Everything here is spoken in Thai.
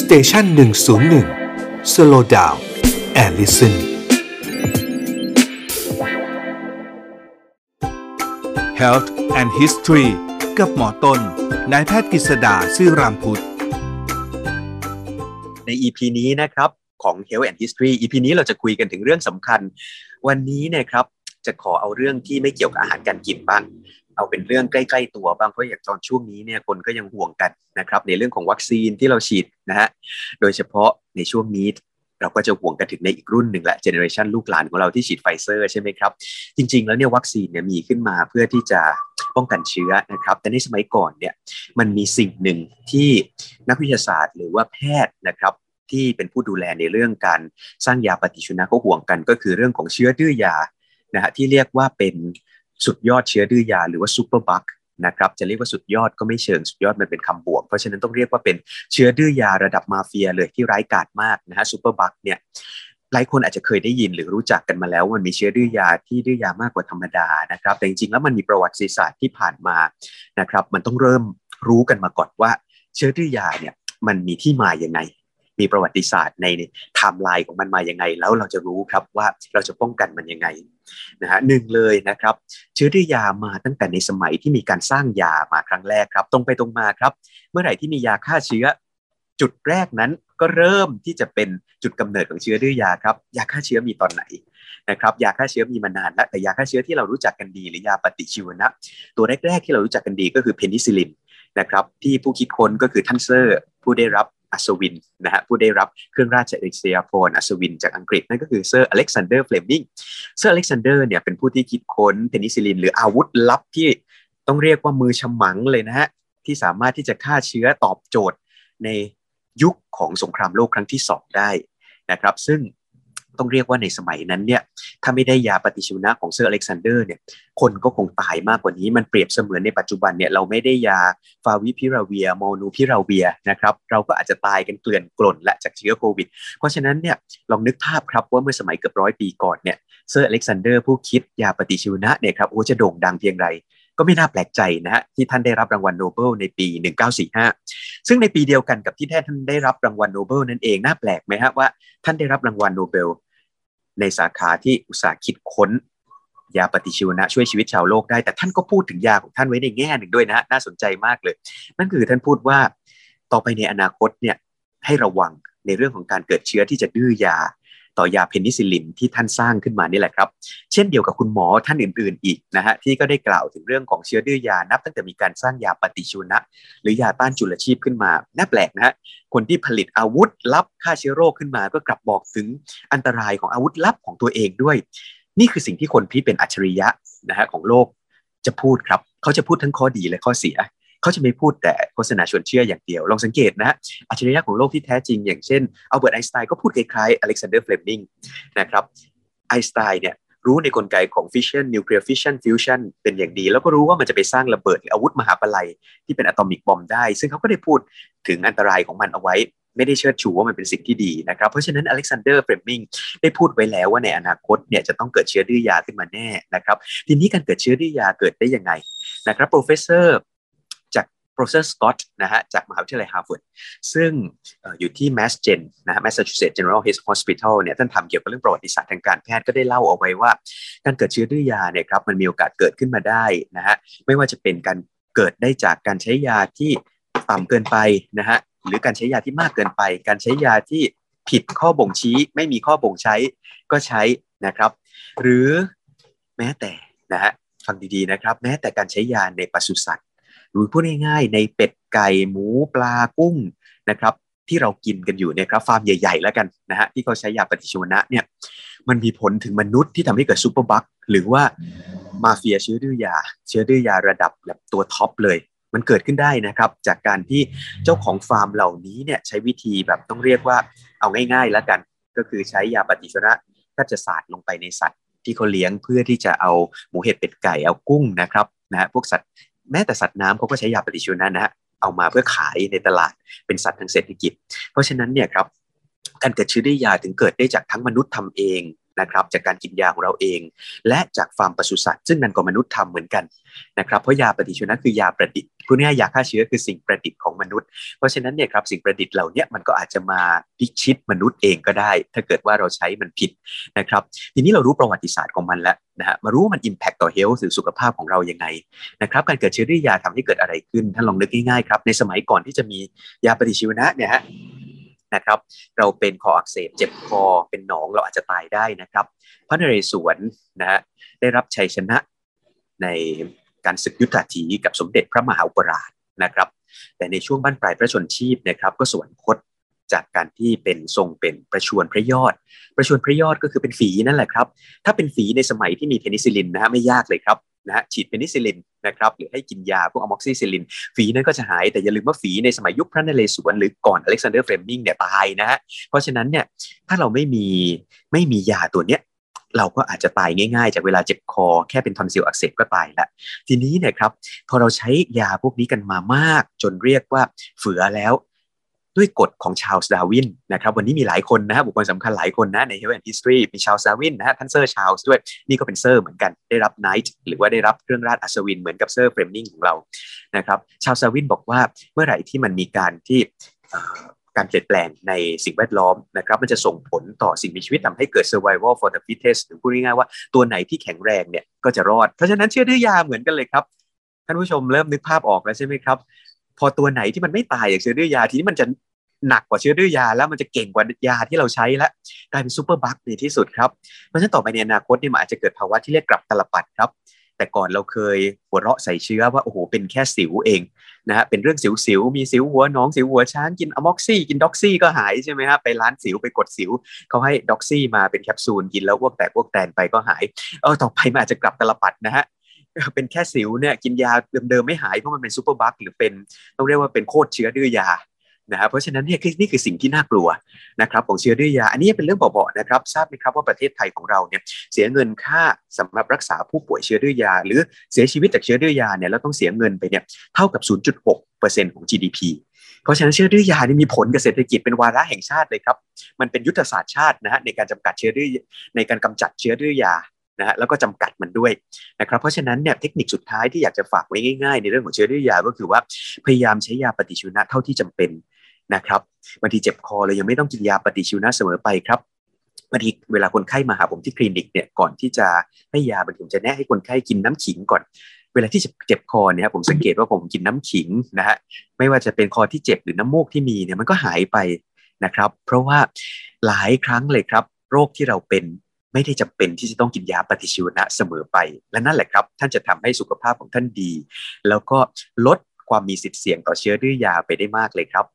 Station หนึ่งศูนย์หนึ่ง slow down and listen Health and History กับหมอต้น นายแพทย์กฤษดาซื่อรามพุทธ ใน EP นี้นะครับ ของ Health and History EP นี้เราจะคุยกันถึงเรื่องสำคัญ วันนี้เนี่ยครับ จะขอเอาเรื่องที่ไม่เกี่ยวกับอาหารการกินบ้าง เอาเป็นเรื่องใกล้ๆตัวบ้างเพราะอย่างตอนช่วงนี้เนี่ยคนก็ยังห่วงกันนะครับในเรื่องของวัคซีนที่เราฉีดนะฮะโดยเฉพาะในช่วงนี้เราก็จะห่วงกันถึงในอีกรุ่นหนึ่งและเจเนอเรชันลูกหลานของเราที่ฉีดไฟเซอร์ใช่ไหมครับ จริง ๆ แล้วเนี่ยวัคซีนเนี่ยมีขึ้นมาเพื่อที่จะป้องกันเชื้อนะครับ แต่ในสมัยก่อนเนี่ยมันมีสิ่งหนึ่งที่นักวิทยาศาสตร์หรือว่าแพทย์นะครับที่เป็นผู้ดูแลในเรื่องการสร้างยาปฏิชีวนะเขาห่วงกัน ก็คือเรื่องของเชื้อดื้อยานะฮะที่เรียกว่าเป็น สุดยอดเชื้อดื้อยาหรือว่า superbug นะครับจะเรียกว่าสุดยอดก็ไม่เชิงสุดยอดมันเป็นคำบวก เพราะฉะนั้นต้องเรียกว่าเป็นเชื้อดื้อยาระดับมาเฟียเลยที่ร้ายกาจมากนะฮะ superbug เนี่ยหลายคนอาจจะเคยได้ยินหรือรู้จักกันมาแล้วมันมีเชื้อดื้อยาที่ดื้อยามากกว่าธรรมดานะครับ แต่จริงๆแล้วมันมีประวัติศาสตร์ที่ผ่านมานะครับ มันต้องเริ่มรู้กันมาก่อนว่า เชื้อดื้อยาเนี่ยมันมีที่มาอย่างไง มีประวัติศาสตร์ในไทม์ไลน์ของมันมาอย่างไง แล้วเราจะรู้ครับว่าเราจะป้องกันมันยังไงนะฮะหนึ่งเลยนะครับ เชื้อดื้อยามาตั้งแต่ในสมัยที่มีการสร้างยามาครั้งแรกครับ ตรงไปตรงมาครับ เมื่อไหร่ที่มียาฆ่าเชื้อ จุดแรกนั้นก็เริ่มที่จะเป็นจุดกำเนิดของเชื้อดื้อยาครับยาฆ่าเชื้อมีตอนไหนนะครับยาฆ่าเชื้อมีมานานแล้วแต่ยาฆ่าเชื้อที่เรารู้จักกันดีหรือยาปฏิชีวนะ ตัวแรกๆที่เรารู้จักกันดีก็คือเพนิซิลินนะครับที่ผู้คิดค้นก็คือท่านเซอร์ ผู้ได้รับ อัศวินนะฮะผู้ได้รับเครื่องราชอิสริยาภรณ์อัศวินจากอังกฤษนั่นก็คือเซอร์อเล็กซานเดอร์เฟลมิงเซอร์อเล็กซานเดอร์เนี่ยเป็นผู้ที่คิดค้นเพนิซิลิน หรืออาวุธลับที่ต้องเรียกว่ามือฉมังเลยนะฮะที่สามารถที่จะฆ่าเชื้อตอบโจทย์ในยุคของสงครามโลกครั้งที่สองได้นะครับซึ่ง ต้องเรียกว่าในสมัยนั้นเนี่ยถ้าไม่ได้ยาปฏิชีวนะของเซอร์อเล็กซานเดอร์เนี่ยคนก็คงตายมากกว่านี้ มันเปรียบเสมือนในปัจจุบันเนี่ยเราไม่ได้ยาฟาวิพิราเวียร์โมลนูพิราเวียร์นะครับเราก็อาจจะตายกันเกลื่อนกล่นและจากเชื้อโควิด เพราะฉะนั้นเนี่ยลองนึกภาพครับว่าเมื่อสมัยเกือบร้อยปีก่อนเนี่ยเซอร์อเล็กซานเดอร์ผู้คิดยาปฏิชีวนะเนี่ยครับโอ้จะโด่งดังเพียงไรก็ไม่น่าแปลกใจนะฮะที่ท่านได้รับรางวัลโนเบลในปี 1945 ซึ่งในปีเดียวกันกับที่ท่านได้รับรางวัลโนเบลนั่นเองน่าแปลกไหมฮะว่าท่านได้รับรางวัลโนเบล ในสาขาที่อุตส่าห์คิดค้น ยาปฏิชีวนะช่วยชีวิตชาวโลกได้ แต่ท่านก็พูดถึงยาของท่านไว้ในแง่หนึ่งด้วยนะน่าสนใจมากเลย นั่นคือท่านพูดว่าต่อไปในอนาคตเนี่ยให้ระวังในเรื่องของการเกิดเชื้อที่จะดื้อยา ต่อยาเพนิซิลินที่ท่านสร้างขึ้นมานี่แหละครับ เช่นเดียวกับคุณหมอท่านอื่นๆอีกนะฮะที่ก็ได้กล่าวถึงเรื่องของเชื้อดื้อยานับ ตั้งแต่มีการสร้างยาปฏิชีวนะ หรือยาต้านจุลชีพขึ้นมาน่าแปลกนะฮะคนที่ผลิตอาวุธลับฆ่าเชื้อโรคขึ้นมา ก็กลับบอกถึงอันตรายของอาวุธลับของตัวเองด้วย นี่คือสิ่งที่คนที่เป็นอัจฉริยะนะฮะของโลกจะพูดครับ เขาจะพูดทั้งข้อดีและข้อเสีย เขาจะไม่พูดแต่โฆษณาชวนเชื่ออย่างเดียว ลองสังเกตนะฮะอัจฉริยะของโลกที่แท้จริง อย่างเช่นอัลเบิร์ตไอน์สไตน์ก็พูดคล้ายๆอเล็กซานเดอร์เฟลมิงนะครับไอน์สไตน์เนี่ยรู้ในกลไกของฟิชชันนิวเคลียร์ฟิชชันฟิวชันเป็นอย่างดี แล้วก็รู้ว่ามันจะไปสร้างระเบิดหรืออาวุธมหาประลัยที่เป็น atomic bomb ได้ ซึ่งเขาก็ได้พูดถึงอันตรายของมันเอาไว้ ไม่ได้เชิดชูว่ามันเป็นสิ่งที่ดีนะครับ เพราะฉะนั้นอเล็กซานเดอร์เฟลมิงได้พูดไว้แล้วว่าในอนาคตเนี่ยจะต้องเกิดเชื้อดื้อยาขึ้นมาแน่นะครับ ทีนี้การเกิดเชื้อดื้อยาเกิดได้ยังไงนะครับ professor จาก professor Scott นะฮะจากมหาวิทยาลัยฮาร์วาร์ดซึ่งอยู่ที่ Mass Gen นะฮะ Massachusetts General Hospital เนี่ยท่านทำเกี่ยวกับเรื่องประวัติศาสตร์ทางการแพทย์ก็ได้เล่าเอาไว้ว่า การเกิดเชื้อดื้อยาเนี่ยครับมันมีโอกาสเกิดขึ้นมาได้นะฮะไม่ว่าจะเป็นการเกิดได้จากการใช้ยาที่ต่ำเกินไปนะฮะหรือการใช้ยาที่มากเกินไป การใช้ยาที่ผิดข้อบ่งชี้ไม่มีข้อบ่งใช้ก็ใช้นะครับ หรือแม้แต่นะฮะฟังดีๆนะครับ แม้แต่การใช้ยาในปศุสัตว์ หรือพูดง่ายๆ ในเป็ดไก่หมูปลากุ้งนะครับ ที่เรากินกันอยู่เนี่ยครับฟาร์มใหญ่ ๆ แล้วกันนะฮะที่เขาใช้ยาปฏิชีวนะเนี่ยมันมีผลถึงมนุษย์ที่ทำให้เกิด superbug หรือว่ามาเฟียเชื้อดื้อยา เชื้อดื้อยาระดับแบบตัว top เลย มันเกิดขึ้นได้นะครับ จากการที่เจ้าของฟาร์มเหล่านี้เนี่ยใช้วิธีแบบต้องเรียกว่าเอาง่ายๆ แล้วกัน ก็คือใช้ยาปฏิชีวนะถ้าจะสาดลงไปในสัตว์ที่เขาเลี้ยงเพื่อที่จะเอาหมูเห็ดเป็ดไก่เอากุ้งนะครับนะฮะพวกสัตว์ แม้แต่สัตว์น้ำเขาก็ใช้ยาปฏิชีวนะนะฮะเอามาเพื่อขายในตลาดเป็นสัตว์ทางเศรษฐกิจ เพราะฉะนั้นเนี่ยครับการเกิดเชื้อด้วยาถึงเกิดได้จากทั้งมนุษย์ทำเอง นะครับจากการกินยาของเราเอง และจากฟาร์มปศุสัตว์ซึ่งนั่นก็มนุษย์ทำเหมือนกันนะครับเพราะยาปฏิชีวนะคือยาประดิษฐ์พูดง่ายยาฆ่าเชื้อคือสิ่งประดิษฐ์ของมนุษย์ เพราะฉะนั้นเนี่ยครับสิ่งประดิษฐ์เหล่านี้มันก็อาจจะมาพิชิตมนุษย์เองก็ได้ ถ้าเกิดว่าเราใช้มันผิดนะครับทีนี้เรารู้ประวัติศาสตร์ของมันแล้วนะฮะมารู้ว่ามันอิมแพคต่อเฮลท์หรือสุขภาพของเรายังไงนะครับการเกิดเชื้อด้วยยาทำให้เกิดอะไรขึ้นท่านลองนึกง่ายๆครับในสมัยก่อนที่จะมียาปฏิชีวนะเนี่ยฮะ นะครับ เราเป็นคออักเสบเจ็บคอเป็นหนองเราอาจจะตายได้นะครับ พระนเรศวรนะฮะได้รับชัยชนะในการศึกยุทธหัตถีกับสมเด็จพระมหาอุปราชนะครับ แต่ในช่วงบั้นปลายพระชนชีพนะครับ ก็สวรรคตจากการที่เป็นทรงเป็นประชวรพระยอด ประชวรพระยอดก็คือเป็นฝีนั่นแหละครับ ถ้าเป็นฝีในสมัยที่มีเพนิซิลินนะฮะไม่ยากเลยครับ นะฮะฉีดเพนิซิลินนะครับหรือให้กินยาพวกอะม็อกซิซิลิน ฝีนั้นก็จะหายแต่อย่าลืมว่าฝีในสมัยยุคพระนเรศวรหรือก่อนอเล็กซานเดอร์เฟลมิงเนี่ยตายนะฮะเพราะฉะนั้นเนี่ยถ้าเราไม่มีไม่มียาตัวเนี้ยเราก็อาจจะตายง่ายๆ จากเวลาเจ็บคอแค่เป็นทอนซิลอักเสบก็ตายละทีนี้เนี่ยครับพอเราใช้ยาพวกนี้กันมามากจนเรียกว่าเฟ้อแล้ว ด้วยกฎของชาลส์ดาร์วินนะครับวันนี้มีหลายคนนะบุคคลสำคัญหลายคนนะใน Health and History มีชาลส์ดาร์วินนะฮะท่านเซอร์ชาลส์ด้วยนี่ก็เป็นเซอร์เหมือนกันได้รับ knight หรือว่าได้รับเครื่องราชอัศวินเหมือนกับเซอร์เฟลมิงของเรานะครับชาลส์ดาร์วินบอกว่าเมื่อไหร่ที่มันมีการที่การเปลี่ยนแปลงในสิ่งแวดล้อมนะครับมันจะส่งผลต่อสิ่งมีชีวิตทำให้เกิด survival for the fittest หรือพูดง่ายๆว่าตัวไหนที่แข็งแรงเนี่ยก็จะรอด เพราะฉะนั้นเชื้อดื้อยาเหมือนกันเลยครับท่านผู้ชมเริ่มนึกภาพออกแล้วใช่ไหมครับ พอตัวไหนที่มันไม่ตายอย่างเชื้อดื้อยาทีนี้มันจะหนักกว่าเชื้อดื้อยาแล้วมันจะเก่งกว่ายาที่เราใช้แล้วกลายเป็น superbug ในที่สุดครับเพราะฉะนั้นต่อไปในอนาคตเนี่ยมันอาจจะเกิดภาวะที่เรียกกลับตาลปัตรครับ แต่ก่อนเราเคยหัวเราะใส่เชื้อว่าโอ้โหเป็นแค่สิวเองนะฮะเป็นเรื่องสิวๆมีสิวหัวหนองสิวหัวช้างกินอะม็อกซี่กินด็อกซี่ก็หายใช่ไหมฮะไปร้านสิวไปกดสิวเขาให้ด็อกซี่มาเป็นแคปซูลกินแล้วอ้วกแตกอ้วกแตนไปก็หายเออต่อไปมันอาจจะกลับตาลปัตรนะฮะ เป็นแค่สิวเนี่ยกินยาเดิมๆไม่หายเพราะมันเป็น superbug หรือเป็นต้องเรียกว่าเป็นโคตรเชื้อดื้อยานะฮะเพราะฉะนั้นเนี่ยนี่คือสิ่งที่น่ากลัวนะครับของเชื้อดื้อยา อันนี้เป็นเรื่องเบาๆนะครับทราบไหมครับว่าประเทศไทยของเราเนี่ยเสียเงินค่าสำหรับรักษาผู้ป่วยเชื้อดื้อยา หรือเสียชีวิตจากเชื้อดื้อยาเนี่ยเราต้องเสียเงินไปเนี่ยเท่ากับ 0.6%ของ GDP เพราะฉะนั้นเชื้อดื้อยานี่มีผลกับเศรษฐกิจเป็นวาระแห่งชาติเลยครับมันเป็นยุทธศาสตร์ชาตินะฮะในการจำกัดเชื้อดื้อในการกำจัดเชื้อดื้อยา นะฮะแล้วก็จำกัดมันด้วยนะครับเพราะฉะนั้นเนี่ยเทคนิคสุดท้ายที่อยากจะฝากไว้ง่ายๆ ในเรื่องของเชื้อดื้อยาก็คือว่าพยายามใช้ยาปฏิชีวนะเท่าที่จำเป็นนะครับบางทีเจ็บคอเลยยังไม่ต้องกินยาปฏิชีวนะเสมอไปครับบางทีเวลาคนไข้มาหาผมที่คลินิกเนี่ยก่อนที่จะให้ยาบางทีผมจะแนะให้คนไข้กินน้ำขิงก่อนเวลาที่เจ็บคอเนี่ยผมสังเกตว่าผมกินน้ำขิงนะฮะไม่ว่าจะเป็นคอที่เจ็บหรือน้ำมูกที่มีเนี่ยมันก็หายไปนะครับ เพราะว่าหลายครั้งเลยครับ โรคที่เราเป็น ไม่ได้จำเป็นที่จะต้องกินยาปฏิชีวนะเสมอไป และนั่นแหละครับ ท่านจะทำให้สุขภาพของท่านดี แล้วก็ลดความมีสิทธิ์เสี่ยงต่อเชื้อดื้อยาไปได้มากเลยครับ